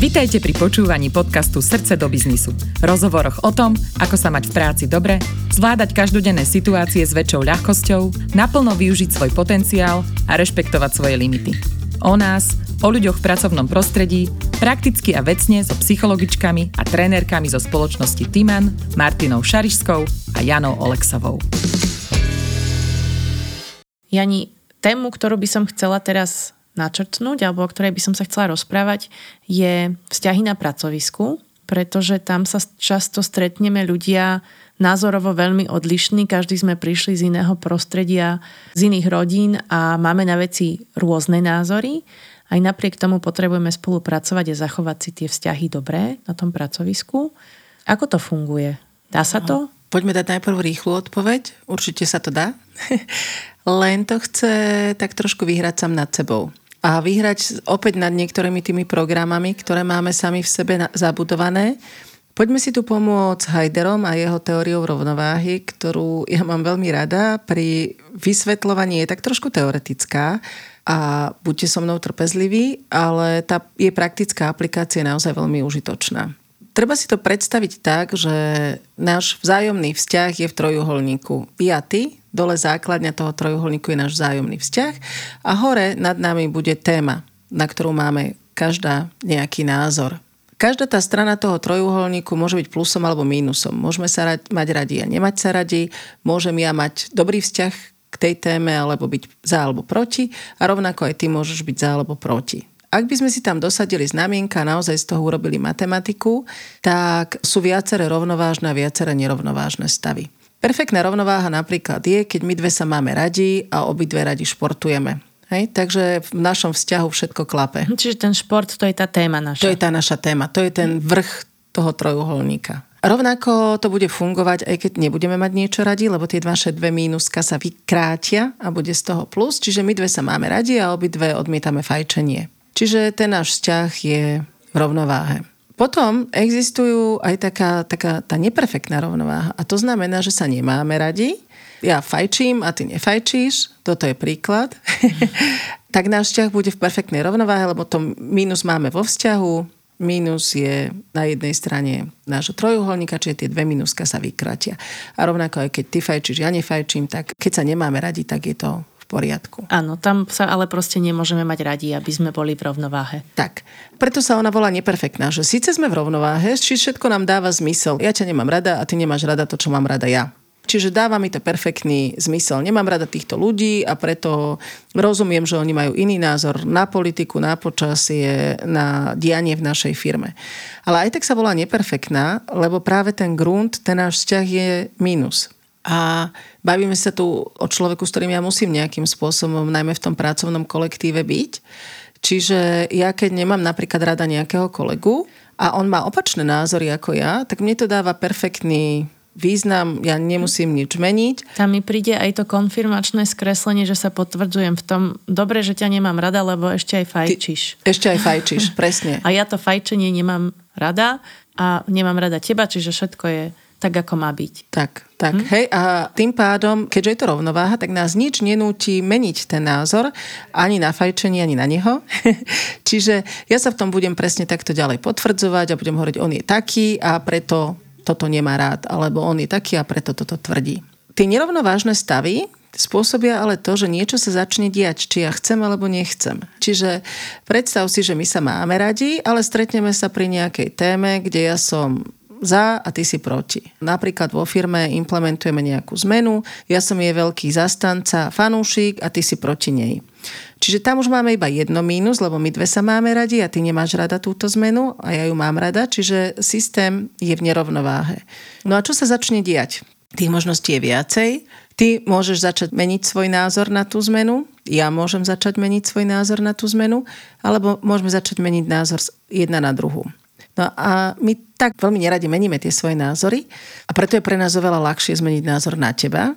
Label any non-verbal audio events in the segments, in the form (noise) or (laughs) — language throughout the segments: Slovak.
Vitajte pri počúvaní podcastu Srdce do biznisu. Rozhovoroch o tom, ako sa mať v práci dobre, zvládať každodenné situácie s väčšou ľahkosťou, naplno využiť svoj potenciál a rešpektovať svoje limity. O nás, o ľuďoch v pracovnom prostredí, prakticky a vecne so psychologičkami a trénerkami zo spoločnosti Timan, Martinou Šarišskou a Janou Oleksovou. Jani, tému, ktorú by som chcela teraz načrtnúť, alebo o ktorej by som sa chcela rozprávať, je vzťahy na pracovisku, pretože tam sa často stretneme ľudia názorovo veľmi odlišní, každý sme prišli z iného prostredia, z iných rodín a máme na veci rôzne názory. Aj napriek tomu potrebujeme spolupracovať a zachovať si tie vzťahy dobré na tom pracovisku. Ako to funguje? Dá sa to? Poďme dať najprv rýchlu odpoveď. Určite sa to dá. Len to chce tak trošku vyhrať sám nad sebou a vyhrať opäť nad niektorými tými programami, ktoré máme sami v sebe zabudované. Poďme si tu pomôcť Heiderom a jeho teóriou rovnováhy, ktorú ja mám veľmi rada. Pri vysvetľovaní je tak trošku teoretická a buďte so mnou trpezliví, ale tá je praktická aplikácia je naozaj veľmi užitočná. Treba si to predstaviť tak, že náš vzájomný vzťah je v trojuholníku. Vy a ty, Dole základňa toho trojuholníku je náš vzájomný vzťah a hore nad nami bude téma, na ktorú máme každá nejaký názor. Každá tá strana toho trojuholníku môže byť plusom alebo mínusom. Môžeme sa mať radi a nemať sa radi. Môžem ja mať dobrý vzťah k tej téme alebo byť za alebo proti a rovnako aj ty môžeš byť za alebo proti. Ak by sme si tam dosadili znamienka a naozaj z toho urobili matematiku, tak sú viaceré rovnovážne a viaceré nerovnovážne stavy. Perfektná rovnováha napríklad je, keď my dve sa máme radi a obidve radi športujeme. Hej? Takže v našom vzťahu všetko klape. Čiže ten šport, to je tá téma naša. To je tá naša téma, to je ten vrch toho trojuholníka. Rovnako to bude fungovať, aj keď nebudeme mať niečo radi, lebo tie naše dve mínuska sa vykrátia a bude z toho plus, čiže my dve sa máme radi a obidve odmietame fajčenie. Čiže ten náš vzťah je v rovnováhe. Potom existujú aj taká, taká tá neperfektná rovnováha. A to znamená, že sa nemáme radi. Ja fajčím a ty nefajčíš. Toto je príklad. (laughs) tak náš vzťah bude v perfektnej rovnováhe, lebo to mínus máme vo vzťahu, Mínus je na jednej strane nášho trojuholníka, čiže tie dve mínuska sa vykratia. A rovnako aj keď ty fajčíš, ja nefajčím, tak keď sa nemáme radi, tak je to poriadku. Áno, tam sa ale proste nemôžeme mať radi, aby sme boli v rovnováhe. Tak, preto sa ona volá neperfektná, že síce sme v rovnováhe, či všetko nám dáva zmysel. Ja ťa nemám rada a ty nemáš rada to, čo mám rada ja. Čiže dáva mi to perfektný zmysel. Nemám rada týchto ľudí a preto rozumiem, že oni majú iný názor na politiku, na počasie, na dianie v našej firme. Ale aj tak sa volá neperfektná, lebo práve ten grunt, ten náš vzťah je mínus. A bavíme sa tu o človeku, s ktorým ja musím nejakým spôsobom, najmä v tom pracovnom kolektíve byť. Čiže ja keď nemám napríklad rada nejakého kolegu a on má opačné názory ako ja, tak mne to dáva perfektný význam, ja nemusím nič meniť. Tam mi príde aj to konfirmačné skreslenie, že sa potvrdzujem v tom, dobre, že ťa nemám rada, lebo ešte aj fajčíš. Ty, ešte aj fajčíš, (laughs) presne. A ja to fajčenie nemám rada a nemám rada teba, čiže všetko je tak, ako má byť. Tak, tak. Hm? Hej, a tým pádom, keďže je to rovnováha, tak nás nič nenúti meniť ten názor ani na fajčenie, ani na neho. (laughs) Čiže ja sa v tom budem presne takto ďalej potvrdzovať a budem hovoriť, on je taký a preto toto nemá rád, alebo on je taký a preto toto tvrdí. Tie nerovnovážne stavy spôsobia ale to, že niečo sa začne diať, či ja chcem alebo nechcem. Čiže predstav si, že my sa máme radi, ale stretneme sa pri nejakej téme, kde ja som za a ty si proti. Napríklad vo firme implementujeme nejakú zmenu, ja som jej veľký zastanca, fanúšik a ty si proti nej. Čiže tam už máme iba jedno mínus, lebo my dve sa máme radi a ty nemáš rada túto zmenu a ja ju mám rada, čiže systém je v nerovnováhe. No a čo sa začne diať? Tých možností je viacej. Ty môžeš začať meniť svoj názor na tú zmenu, ja môžem začať meniť svoj názor na tú zmenu, alebo môžeme začať meniť názor jedna na druhú. No a my tak veľmi neradi meníme tie svoje názory a preto je pre nás oveľa ľahšie zmeniť názor na teba,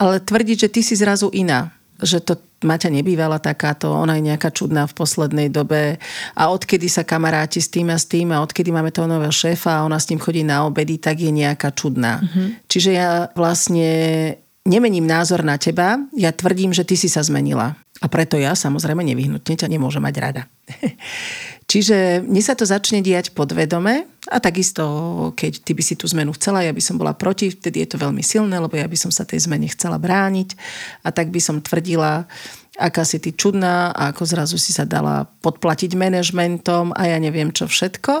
ale tvrdiť, že ty si zrazu iná, že to Maťa nebývala takáto, ona je nejaká čudná v poslednej dobe a odkedy sa kamaráti s tým a s tým a odkedy máme toho nového šéfa a ona s ním chodí na obedy, tak je nejaká čudná. Mm-hmm. Čiže ja vlastne nemením názor na teba, ja tvrdím, že ty si sa zmenila. A preto ja samozrejme nevyhnutne ťa nemôžem mať rada. (laughs) Čiže mne sa to začne diať podvedome a takisto, keď ty by si tú zmenu chcela, ja by som bola proti, vtedy je to veľmi silné, lebo ja by som sa tej zmene chcela brániť a tak by som tvrdila, aká si ty čudná a ako zrazu si sa dala podplatiť manažmentom a ja neviem čo všetko.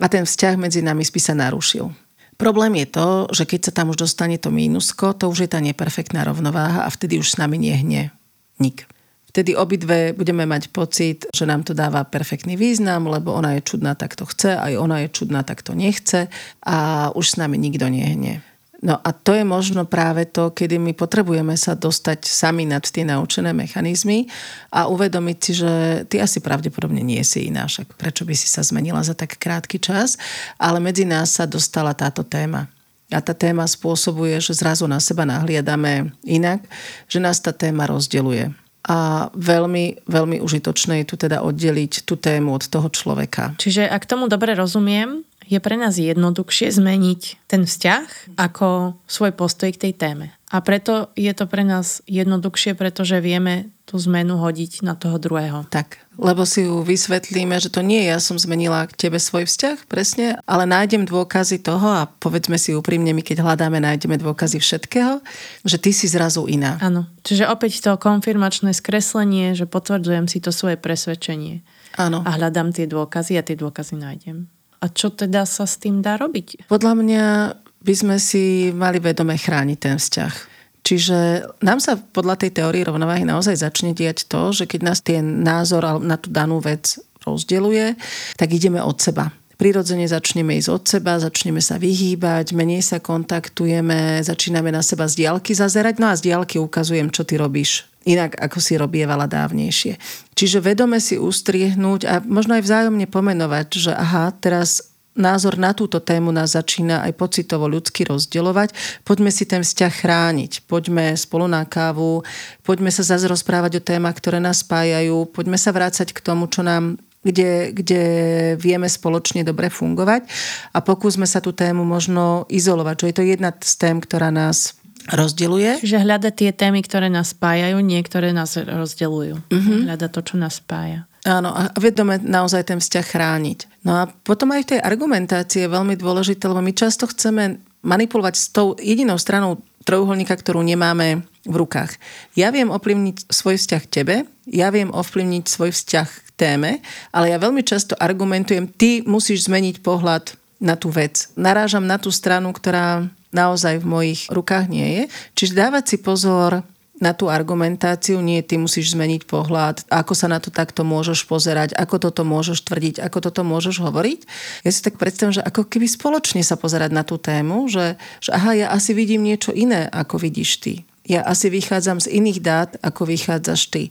A ten vzťah medzi nami by sa narušil. Problém je to, že keď sa tam už dostane to mínusko, to už je tá neperfektná rovnováha a vtedy už s nami nehne nik. Vtedy obidve budeme mať pocit, že nám to dáva perfektný význam, lebo ona je čudná, tak to chce, aj ona je čudná, tak to nechce a už s nami nikto nehne. No a to je možno práve to, kedy my potrebujeme sa dostať sami nad tie naučené mechanizmy a uvedomiť si, že ty asi pravdepodobne nie si iná, však prečo by si sa zmenila za tak krátky čas, ale medzi nás sa dostala táto téma. A tá téma spôsobuje, že zrazu na seba nahliadame inak, že nás tá téma rozdeluje. A veľmi, veľmi užitočné je tu teda oddeliť tú tému od toho človeka. Čiže ak tomu dobre rozumiem, je pre nás jednoduchšie zmeniť ten vzťah ako svoj postoj k tej téme. A preto je to pre nás jednoduchšie, pretože vieme tú zmenu hodiť na toho druhého. Tak, lebo si ju vysvetlíme, že to nie ja som zmenila k tebe svoj vzťah, presne, ale nájdem dôkazy toho a povedzme si úprimne, my keď hľadáme, nájdeme dôkazy všetkého, že ty si zrazu iná. Áno, čiže opäť to konfirmačné skreslenie, že potvrdzujem si to svoje presvedčenie. Áno. A hľadám tie dôkazy a tie dôkazy nájdem. A čo teda sa s tým dá robiť? Podľa mňa by sme si mali vedome chrániť ten vzťah. Čiže nám sa podľa tej teórie rovnováhy naozaj začne diať to, že keď nás ten názor na tú danú vec rozdeluje, tak ideme od seba. Prirodzene začneme ísť od seba, začneme sa vyhýbať, menej sa kontaktujeme, začíname na seba z diálky zazerať, no a z diálky ukazujem, čo ty robíš. Inak, ako si robievala dávnejšie. Čiže vedome si ustriehnúť a možno aj vzájomne pomenovať, že aha, teraz názor na túto tému nás začína aj pocitovo ľudsky rozdeľovať. Poďme si ten vzťah chrániť. Poďme spolu na kávu, poďme sa zase rozprávať o témach, ktoré nás spájajú, poďme sa vrácať k tomu, čo nám kde, kde vieme spoločne dobre fungovať a pokúsme sa tú tému možno izolovať, čo je to jedna z tém, ktorá nás rozdeluje. Čiže hľada tie témy, ktoré nás spájajú, niektoré nás rozdelujú. Mm-hmm. Hľada to, čo nás spája. Áno, a vedome naozaj ten vzťah chrániť. No a potom aj v tej argumentácii je veľmi dôležité, lebo my často chceme manipulovať s tou jedinou stranou trojuholníka, ktorú nemáme v rukách. Ja viem ovplyvniť svoj vzťah k tebe, ja viem ovplyvniť svoj vzťah k téme, ale ja veľmi často argumentujem, ty musíš zmeniť pohľad na tú vec. Narážam na tú stranu, ktorá naozaj v mojich rukách nie je. Čiže dávať si pozor na tú argumentáciu, nie ty musíš zmeniť pohľad, ako sa na to takto môžeš pozerať, ako toto môžeš tvrdiť, ako toto môžeš hovoriť. Ja si tak predstavím, že ako keby spoločne sa pozerať na tú tému, že, že aha, ja asi vidím niečo iné, ako vidíš ty. Ja asi vychádzam z iných dát, ako vychádzaš ty.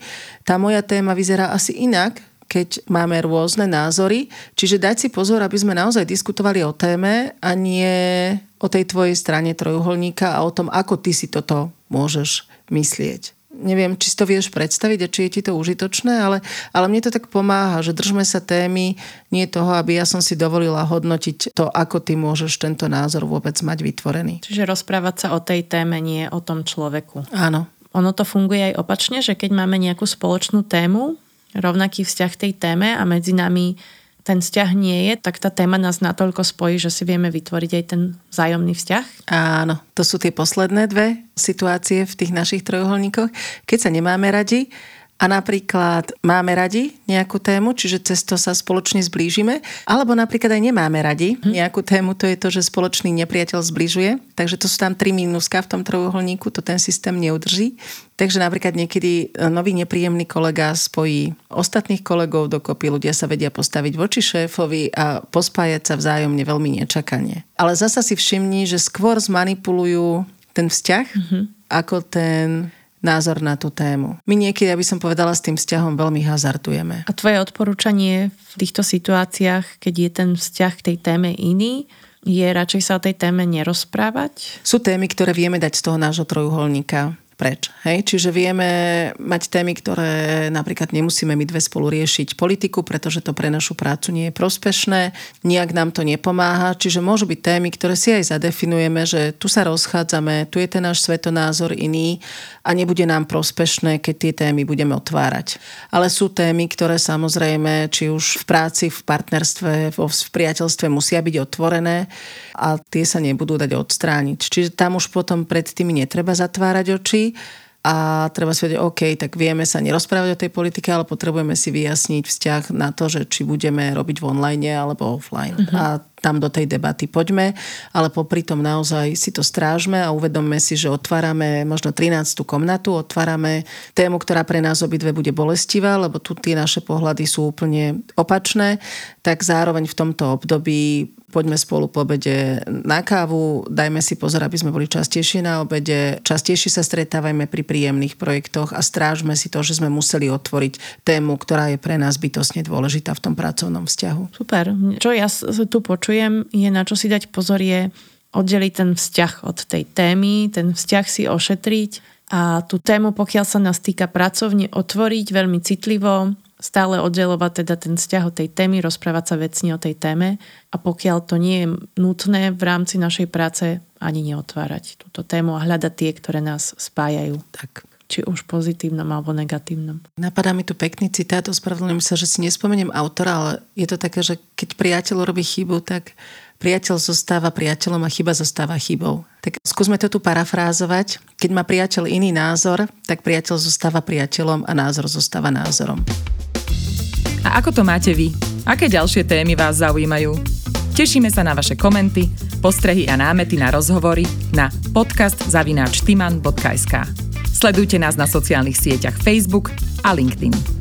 Tá moja téma vyzerá asi inak, keď máme rôzne názory. Čiže dať si pozor, aby sme naozaj diskutovali o téme a nie o tej tvojej strane trojuholníka a o tom, ako ty si toto môžeš myslieť. Neviem, či si to vieš predstaviť a či je ti to užitočné, ale, ale mne to tak pomáha, že držme sa témy, nie toho, aby ja som si dovolila hodnotiť to, ako ty môžeš tento názor vôbec mať vytvorený. Čiže rozprávať sa o tej téme, nie o tom človeku. Áno. Ono to funguje aj opačne, že keď máme nejakú spoločnú tému, rovnaký vzťah tej téme a medzi nami ten vzťah nie je, tak tá téma nás natoľko spojí, že si vieme vytvoriť aj ten vzájomný vzťah? Áno, to sú tie posledné dve situácie v tých našich trojuholníkoch. Keď sa nemáme radi, a napríklad máme radi nejakú tému, čiže cez to sa spoločne zblížime, alebo napríklad aj nemáme radi mhm. nejakú tému, to je to, že spoločný nepriateľ zbližuje, takže to sú tam tri mínuska v tom trojuholníku, to ten systém neudrží. Takže napríklad niekedy e, nový nepríjemný kolega spojí ostatných kolegov dokopy, ľudia sa vedia postaviť voči šéfovi a pospájať sa vzájomne veľmi nečakane. Ale zasa si všimni, že skôr zmanipulujú ten vzťah, mm-hmm. ako ten názor na tú tému. My niekedy, aby som povedala, s tým vzťahom veľmi hazardujeme. A tvoje odporúčanie v týchto situáciách, keď je ten vzťah k tej téme iný, je radšej sa o tej téme nerozprávať? Sú témy, ktoré vieme dať z toho nášho trojuholníka preč. Hej? Čiže vieme mať témy, ktoré napríklad nemusíme my dve spolu riešiť politiku, pretože to pre našu prácu nie je prospešné, nijak nám to nepomáha. Čiže môžu byť témy, ktoré si aj zadefinujeme, že tu sa rozchádzame, tu je ten náš svetonázor iný a nebude nám prospešné, keď tie témy budeme otvárať. Ale sú témy, ktoré samozrejme, či už v práci, v partnerstve, v priateľstve musia byť otvorené a tie sa nebudú dať odstrániť. Čiže tam už potom pred tými netreba zatvárať oči a treba si vedieť, OK, tak vieme sa nerozprávať o tej politike, ale potrebujeme si vyjasniť vzťah na to, že či budeme robiť v online alebo offline. Uh-huh. A tam do tej debaty poďme, ale popri tom naozaj si to strážme a uvedomme si, že otvárame možno 13. komnatu, otvárame tému, ktorá pre nás obidve bude bolestivá, lebo tu tie naše pohľady sú úplne opačné, tak zároveň v tomto období poďme spolu po obede na kávu, dajme si pozor, aby sme boli častejšie na obede, častejšie sa stretávajme pri príjemných projektoch a strážme si to, že sme museli otvoriť tému, ktorá je pre nás bytosne dôležitá v tom pracovnom vzťahu. Super. Čo ja tu počujem, je na čo si dať pozor, je oddeliť ten vzťah od tej témy, ten vzťah si ošetriť a tú tému, pokiaľ sa nás týka pracovne, otvoriť veľmi citlivo, stále oddelovať teda ten vzťah od tej témy, rozprávať sa vecne o tej téme a pokiaľ to nie je nutné v rámci našej práce, ani neotvárať túto tému a hľadať tie, ktoré nás spájajú. Tak či už pozitívnom alebo negatívnom. Napadá mi tu pekný citát, ospravedlňujem sa, že si nespomeniem autora, ale je to také, že keď priateľ robí chybu, tak priateľ zostáva priateľom a chyba zostáva chybou. Tak skúsme to tu parafrázovať. Keď má priateľ iný názor, tak priateľ zostáva priateľom a názor zostáva názorom. A ako to máte vy? Aké ďalšie témy vás zaujímajú? Tešíme sa na vaše komenty, postrehy a námety na rozhovory na podcastzavináčtyman.sk Sledujte nás na sociálnych sieťach Facebook a LinkedIn.